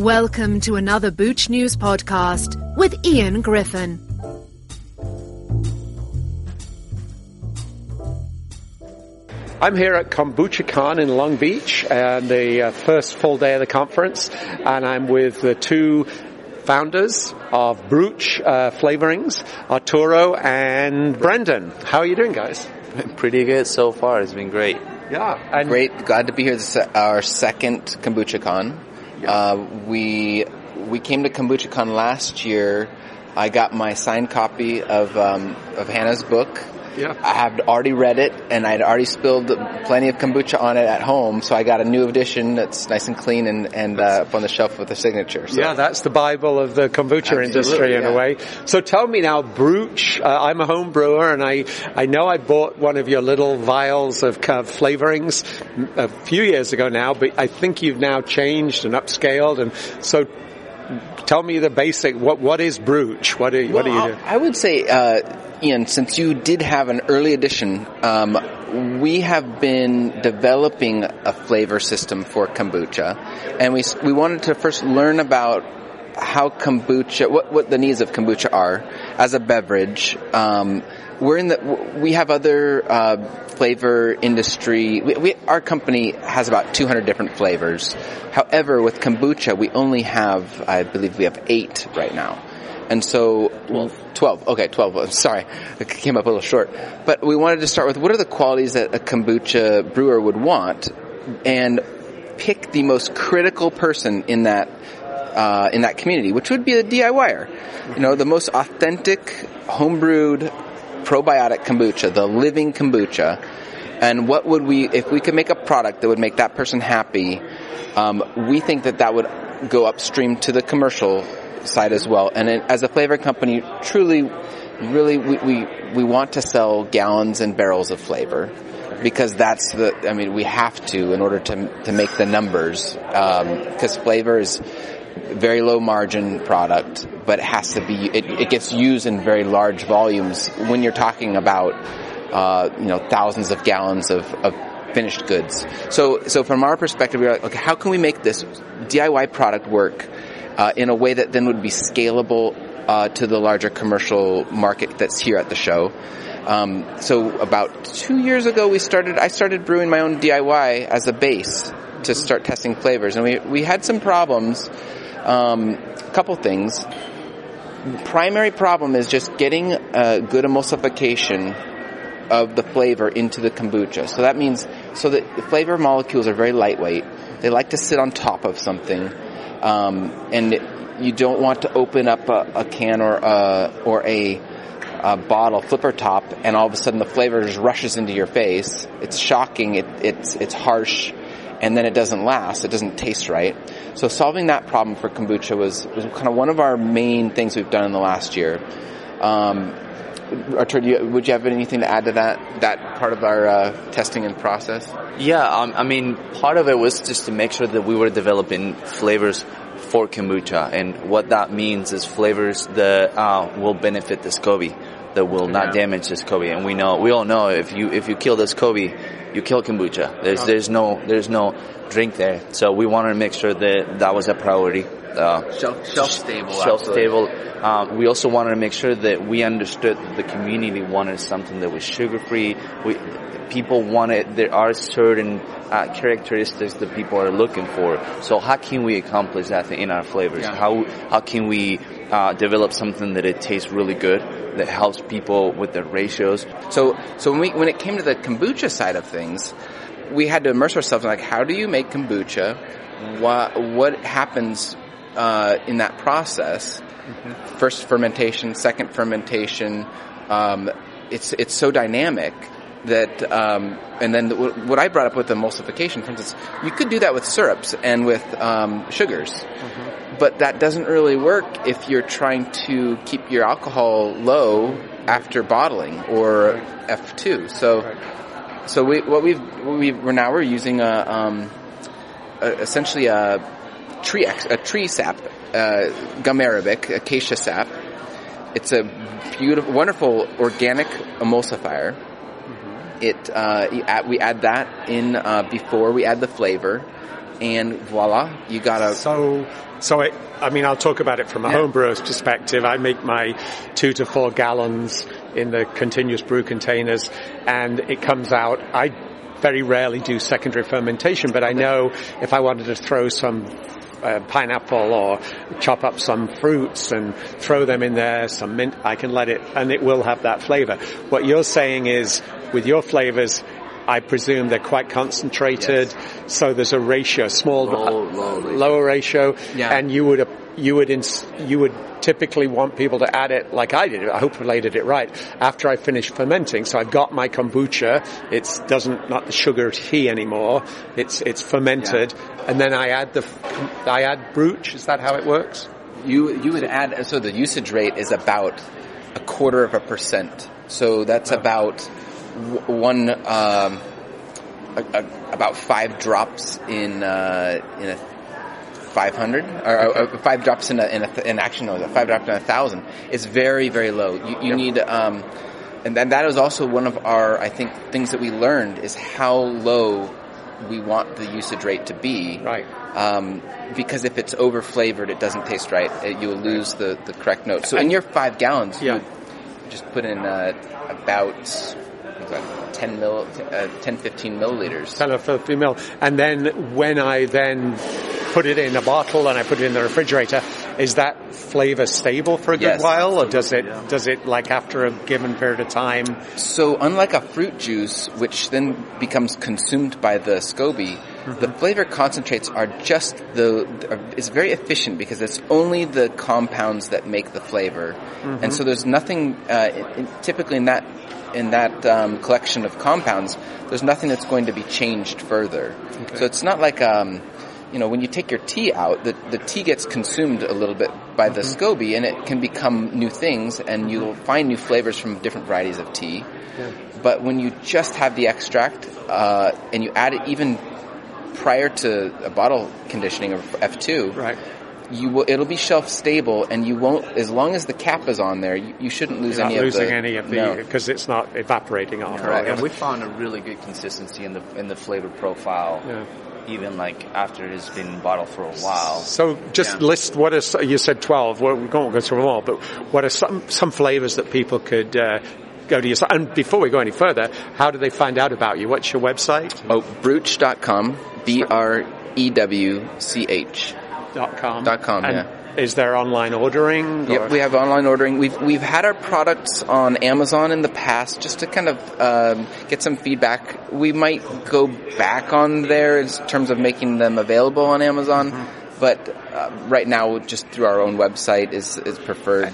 Welcome to another Booch News podcast with Ian Griffin. I'm here at Kombucha Con in Long Beach, and the uh, first full day of the conference, and I'm with the two founders of Brewch uh, Flavorings, Arturo and Brendan. How are you doing, guys? Pretty good so far. It's been great. Yeah, and Great, glad to be here. This is our second Kombucha Con. Uh, we we came to Kombucha Con last year. I got my signed copy of um, of Hannah's book. Yeah. I had already read it, and I'd already spilled plenty of kombucha on it at home. So I got a new edition that's nice and clean and and uh, up on the shelf with a signature. So. Yeah, that's the Bible of the kombucha Absolutely, industry in a way. So tell me now, Brewch, uh, I'm a home brewer and I, I know I bought one of your little vials of uh, flavorings a few years ago now, but I think you've now changed and upscaled and so tell me the basic, what, what is Brewch? What do, what do you do? I I would say, uh, Ian, since you did have an early edition, um, we have been developing a flavor system for kombucha, and we we wanted to first learn about how kombucha, what what the needs of kombucha are as a beverage. Um, we're in the we have other uh, flavor industry. We, we, our company has about 200 different flavors. However, with kombucha, we only have, I believe, we have eight right now. And so, 12. 12. Okay, 12. I'm sorry. It came up a little short. But we wanted to start with what are the qualities that a kombucha brewer would want and pick the most critical person in that, uh, in that community, which would be a DIYer. You know, the most authentic, homebrewed, probiotic kombucha, the living kombucha. And what would we, if we could make a product that would make that person happy, um, we think that that would go upstream to the commercial side as well. And as a flavor company, truly, really, we, we, we want to sell gallons and barrels of flavor because that's the, I mean, we have to in order to, to make the numbers, because flavor is very low margin product, but it has to be, it, it gets used in very large volumes when you're talking about, uh, you know, thousands of gallons of, of finished goods. So, so from our perspective, we're like, okay, how can we make this DIY product work uh, in a way that then would be scalable uh, to the larger commercial market that's here at the show? Um, so about two years ago, we started. I started brewing my own DIY as a base to start testing flavors, and we we had some problems. Um, a couple things. Primary problem is just getting a good emulsification of the flavor into the kombucha. So that means, so that the flavor molecules are very lightweight. They like to sit on top of something. Um, and you don't want to open up a, a can or a, or a, a bottle flipper top and all of a sudden the flavor just rushes into your face. It's shocking. It, it's, it's harsh and then it doesn't last. It doesn't taste right. So solving that problem for kombucha was, was kind of one of our main things we've done in the last year. Um, Artur, do you, would you have anything to add to that that part of our uh, testing and process? Yeah, um, I mean, part of it was just to make sure that we were developing flavors for kombucha, and what that means is flavors that uh, will benefit the SCOBY, that will not Yeah. damage the SCOBY. And we know, we all know, if you if you kill the SCOBY, you kill kombucha. There's there's no there's no drink there. So we wanted to make sure that that was a priority. Uh, Shelf, shelf stable. shelf stable. Um, we also wanted to make sure that we understood that the community wanted something that was sugar free. We people wanted there are certain uh, characteristics that people are looking for. So how can we accomplish that in our flavors? Yeah. How how can we uh, develop something that it tastes really good that helps people with their ratios? So, so when we when it came to the kombucha side of things, we had to immerse ourselves in like, how do you make kombucha? What what happens uh, in that process? First fermentation, second fermentation. Um, it's it's so dynamic that, um, and then the, what I brought up with emulsification, for instance, you could do that with syrups and with um, sugars but that doesn't really work if you're trying to keep your alcohol low after bottling or F2. So, so we, what we've, we, we're now we're using a, um, a, essentially a tree a tree sap, uh, gum arabic, acacia sap. It's a beautiful, wonderful organic emulsifier. It uh, we add that in uh, before we add the flavor and voila, you got a. So, so it, I mean, I'll talk about it from a Yeah. home brewer's perspective. I make my two to four gallons in the continuous brew containers and it comes out. I very rarely do secondary fermentation, but I know if I wanted to throw some uh, pineapple or chop up some fruits and throw them in there, some mint, I can let it, and it will have that flavor. What you're saying is, with your flavors, I presume they're quite concentrated, so there's a ratio, small, Low- low ratio. lower ratio, Yeah. and you would you would ins- you would typically want people to add it like I did. I hope I did it right after I finished fermenting. So I've got my kombucha. It's doesn't not the sugar tea anymore. It's it's fermented, and then I add the I add Brewch. Is that how it works? You you would add so the usage rate is about a quarter of a percent. So that's about w- one um, a, a, about five drops in uh, in a 500 or uh, five drops in a in, a, in action no, five drops in a thousand is very very low. You, you need um, and then that is also one of our I think things that we learned is how low we want the usage rate to be Right. um, because if it's over flavored, it doesn't taste right. It, you'll lose the, the correct note. So in your five gallons, Yeah. you just put in uh, about 10 mil, uh, 10, 15 milliliters. Kind of 50 mil. And then when I then put it in a bottle and I put it in the refrigerator, is that flavor stable for a good Yes. while, or does it does it like after a given period of time? So unlike a fruit juice, which then becomes consumed by the SCOBY, the flavor concentrates are just the, are- it's very efficient because it's only the compounds that make the flavor. And so there's nothing, uh, in, typically in that, in that um, collection of compounds, there's nothing that's going to be changed further. So it's not like, um, you know, when you take your tea out, the, the tea gets consumed a little bit by the SCOBY and it can become new things and you'll find new flavors from different varieties of tea. But when you just have the extract, uh, and you add it even prior to a bottle conditioning of F2, Right. You will, it'll be shelf stable and you won't, as long as the cap is on there, you, you shouldn't lose You're not any losing of the, any of the no. because it's not evaporating off. Correct. And we found a really good consistency in the in the flavor profile, Yeah. even like after it's been bottled for a while. So just Yeah. list what is you said twelve. Well, we won't go through them all, but what are some some flavors that people could uh, go to your site? And before we go any further, how do they find out about you? What's your website? Oh, brewch.com, B-R-E-W-C-H. Dot com. Dot com, And yeah. Is there online ordering? or- Yep, we have online ordering. We've we've had our products on Amazon in the past just to kind of um, get some feedback. We might go back on there in terms of making them available on Amazon, but uh, right now just through our own website is is preferred.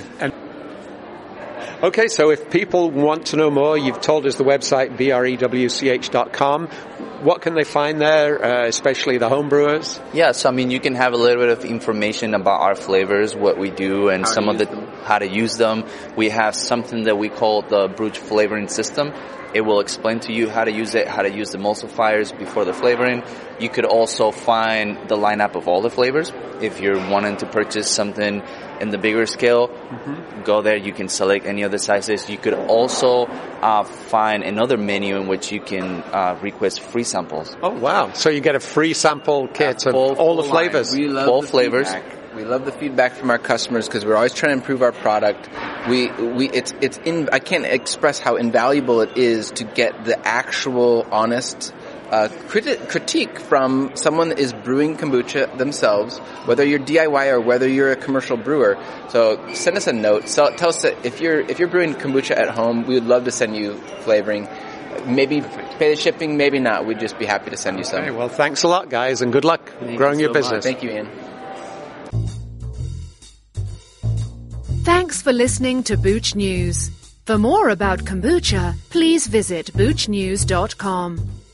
Okay, so if people want to know more, you've told us the website brewch.com. What can they find there, uh, especially the homebrewers? Yeah, so I mean, you can have a little bit of information about our flavors, what we do, and How some of the them. How to use them. We have something that we call the Brewch flavoring system. It will explain to you how to use it, how to use the emulsifiers before the flavoring. You could also find the lineup of all the flavors. If you're wanting to purchase something in the bigger scale, go there. You can select any of the sizes. You could also uh, find another menu in which you can uh, request free samples. Oh wow! So you get a free sample kit of full- all the flavors. We love Full the flavors. feedback. We love the feedback from our customers because we're always trying to improve our product. We we it's it's in I can't express how invaluable it is to get the actual honest uh, criti- critique from someone that is brewing kombucha themselves, whether you're DIY or whether you're a commercial brewer. So send us a note. So, tell us that if you're if you're brewing kombucha at home, we would love to send you flavoring. Maybe pay the shipping, maybe not. We'd just be happy to send you some. Okay, well, thanks a lot, guys, and good luck growing you your so business. Thank you, Ian. Thanks for listening to Booch News. For more about kombucha, please visit boochnews.com.